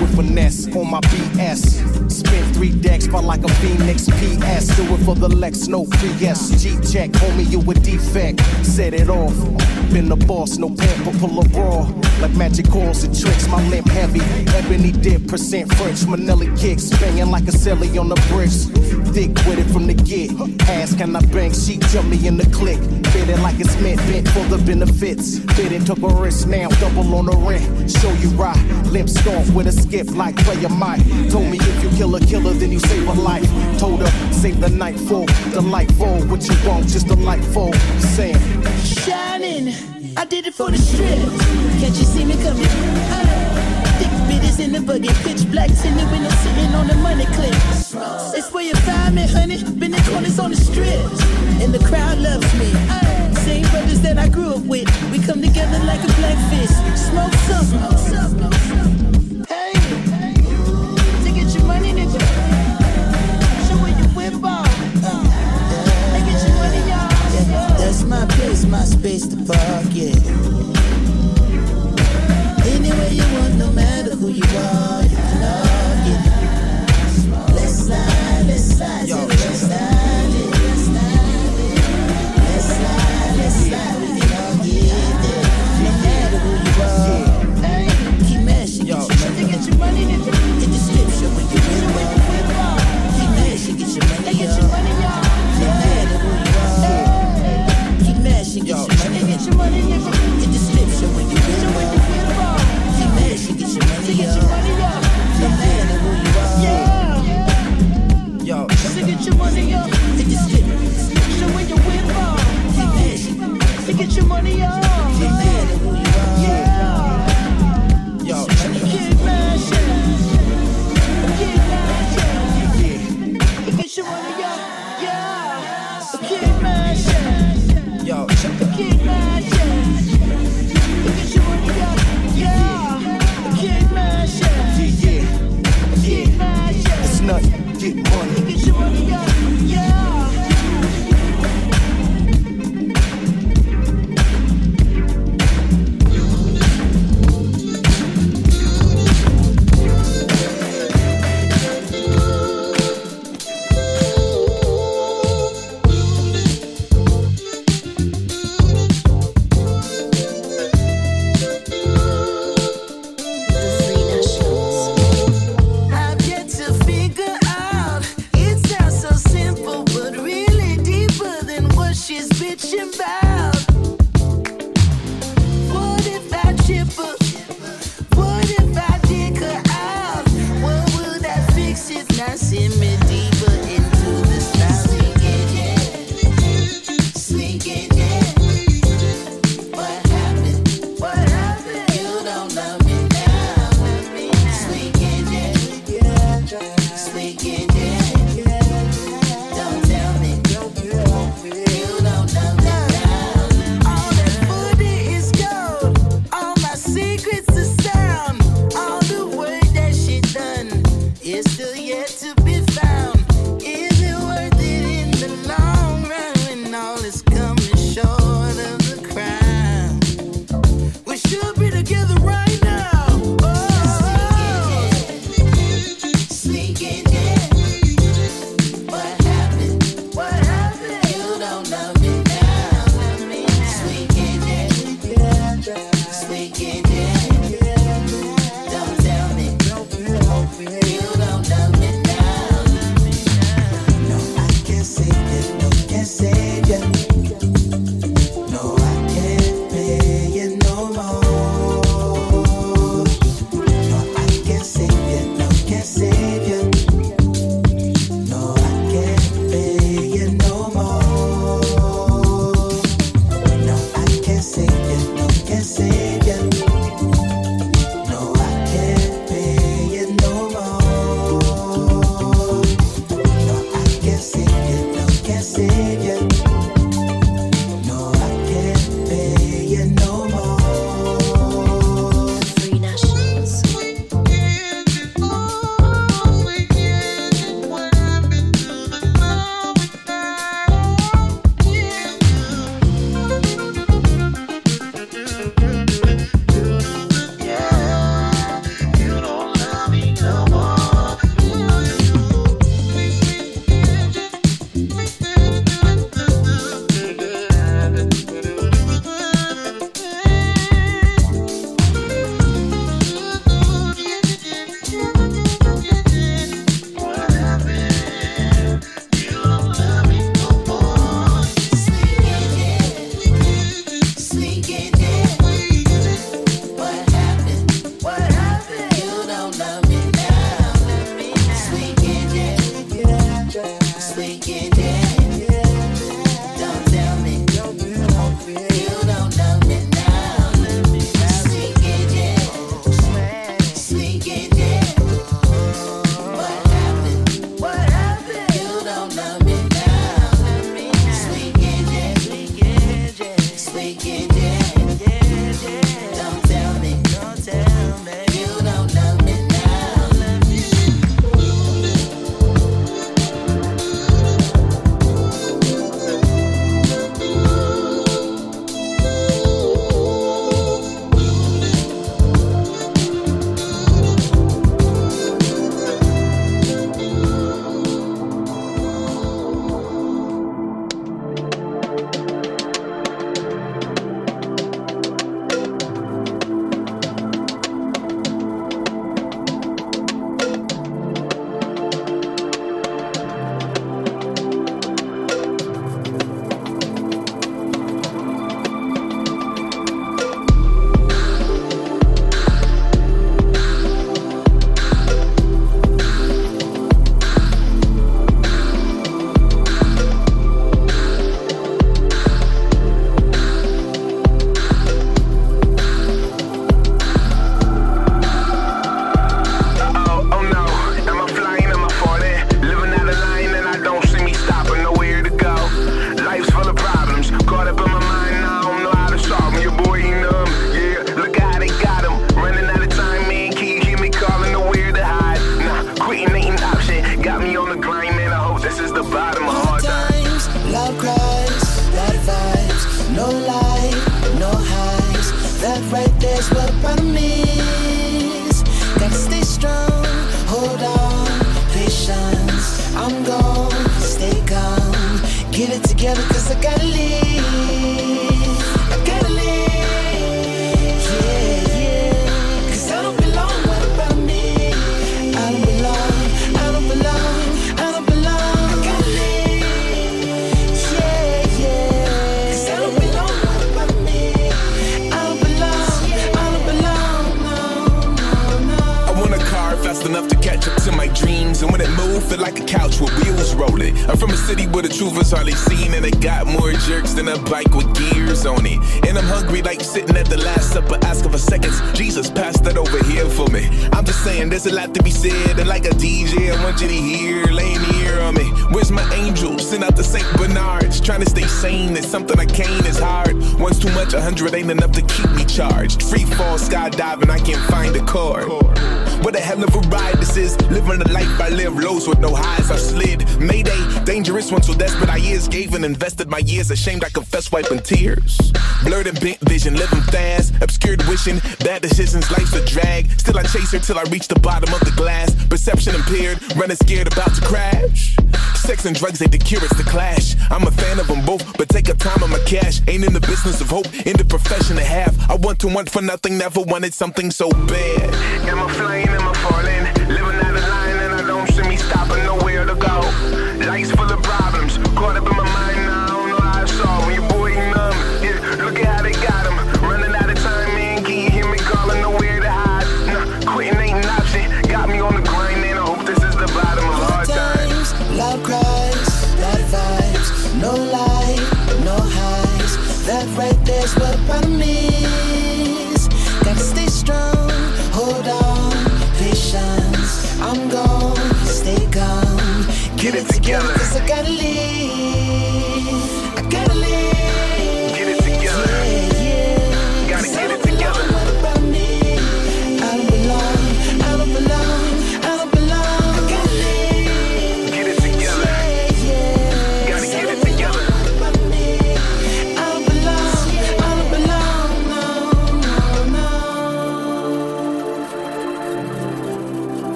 With finesse on my BS. Spin three decks, felt like a Phoenix PS. Do it for the Lex, no pre-S. G check, homie, you a defect. Set it off. Been the boss, no pamper, pull a raw. Like magic calls and tricks, my limp heavy. Ebony dip, percent French, Manelli kicks. Banging like a celly on the bricks. Thick with it from the get. Ask, can I bang? She jump me in the click. Fit it like it's meant, bent for the benefits. Fit it, took a risk now, double on the rent. Show you right. Limp stomp with a skip like player Mike. Told me if you kill a killer, then you save a life. Told her, save the night for the light fall. What you want, just a light fall. Saying, Shining, I did it for the strip. Can't you see me coming? Thick bitches in the buggy, pitch blacks in the window, sitting on the money clip. It's where you find me, honey. Been corners on the strips, and the crowd loves me. Same brothers that I grew up with, we come together like a black fist. Smoke something. Hey, place, my space to park, yeah. Anywhere you want, no matter who you are, you can log. Let's slide, let's slide, Yo, I gotta leave. And when it move, feel like a couch with wheels rolling. I'm from a city where the truth is hardly seen. And it got more jerks than a bike with gears on it. And I'm hungry like sitting at the Last Supper asking for seconds. Jesus, pass that over here for me. I'm just saying, there's a lot to be said. And like a DJ, I want you to hear, laying here on me. Where's my angel? Send out the St. Bernards. Trying to stay sane It's something I can't, it's hard. One's too much, a hundred ain't enough to keep me charged. Free fall skydiving, I can't find a cord. What a hell of a ride this is. Living the life I live, lows with no highs. I've slid. Mayday, dangerous one, so desperate I is. Gave and invested my years. Ashamed I confess, wiping tears. Blurred and bent vision, living fast. Obscured wishing, bad decisions, life's a drag. Still I chase her till I reach the bottom of the glass. Perception impaired, running scared about to crash. Sex and drugs ain't the cure, it's the clash. I'm a fan of them both, but take a time on my cash. Ain't in the business of hope, in the profession of half. I want to want for nothing, never wanted something so bad. Am I flying, am I falling?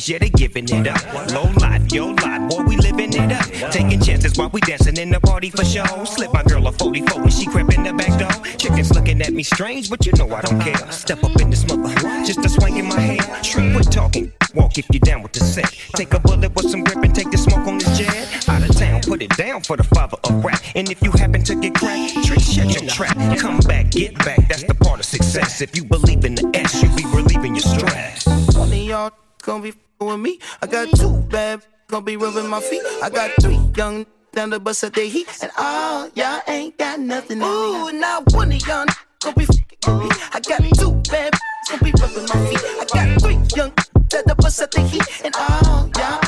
Homies, yeah, they giving it up. Low life, yo life, boy, we living it up. Taking chances while we dancing in the party for show. Slip my girl a 44 when she crept in the back door. Chickens looking at me strange, but you know I don't care. Step up in this mother, just a swing in my hair. Street quit talking. Walk if you down with the set. Take a bullet with some grip and take the smoke on this jet. Out of town, put it down for the father of rap. And if you happen to get cracked, trick shut your trap. Come back, get back, that's the part of success. If you believe gonna be with me. I got mm-hmm. two bad gonna be rubbing my feet. I got three young down the bus at the heat. And all y'all ain't got nothing. Ooh, now one of y'all gonna be f***ing with me. I got two bad gonna be rubbing my feet. I got three young down the bus at the heat. And all y'all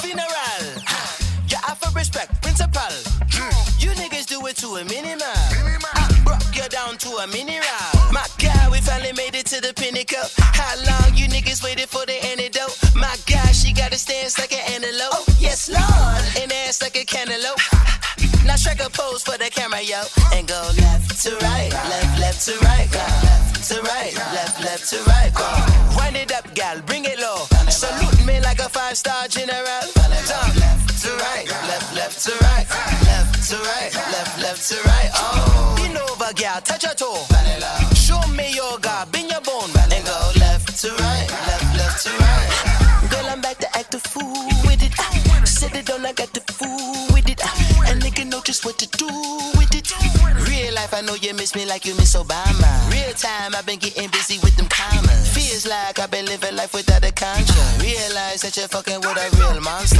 funeral. You have to respect principal. You niggas do it to a minimal. Broke you down to a mineral. My God, we finally made it to the pinnacle. How long you niggas waited for the antidote? My God, she got a stance like an antelope. Oh, yes, Lord. An ass like a cantaloupe. Now strike a pose for the camera, yo. And go left to right, left, left to right. Left to right, left, left to right, go. Wind it up, gal. Bring five star general. Down left to right, left left to right, left to right, left left to right. Oh, lean over, girl, touch your toe. Show me your god, bend your bone, and go left to right, left left to right. Girl, I'm back to act a fool with it. Sit it down, I got the fool with it, and nigga know just what to do with it. Real life, I know you miss me like you miss Obama. Real time, I've been getting busy with them commas. Feels like I've been living life without a since you're fucking with a real monster.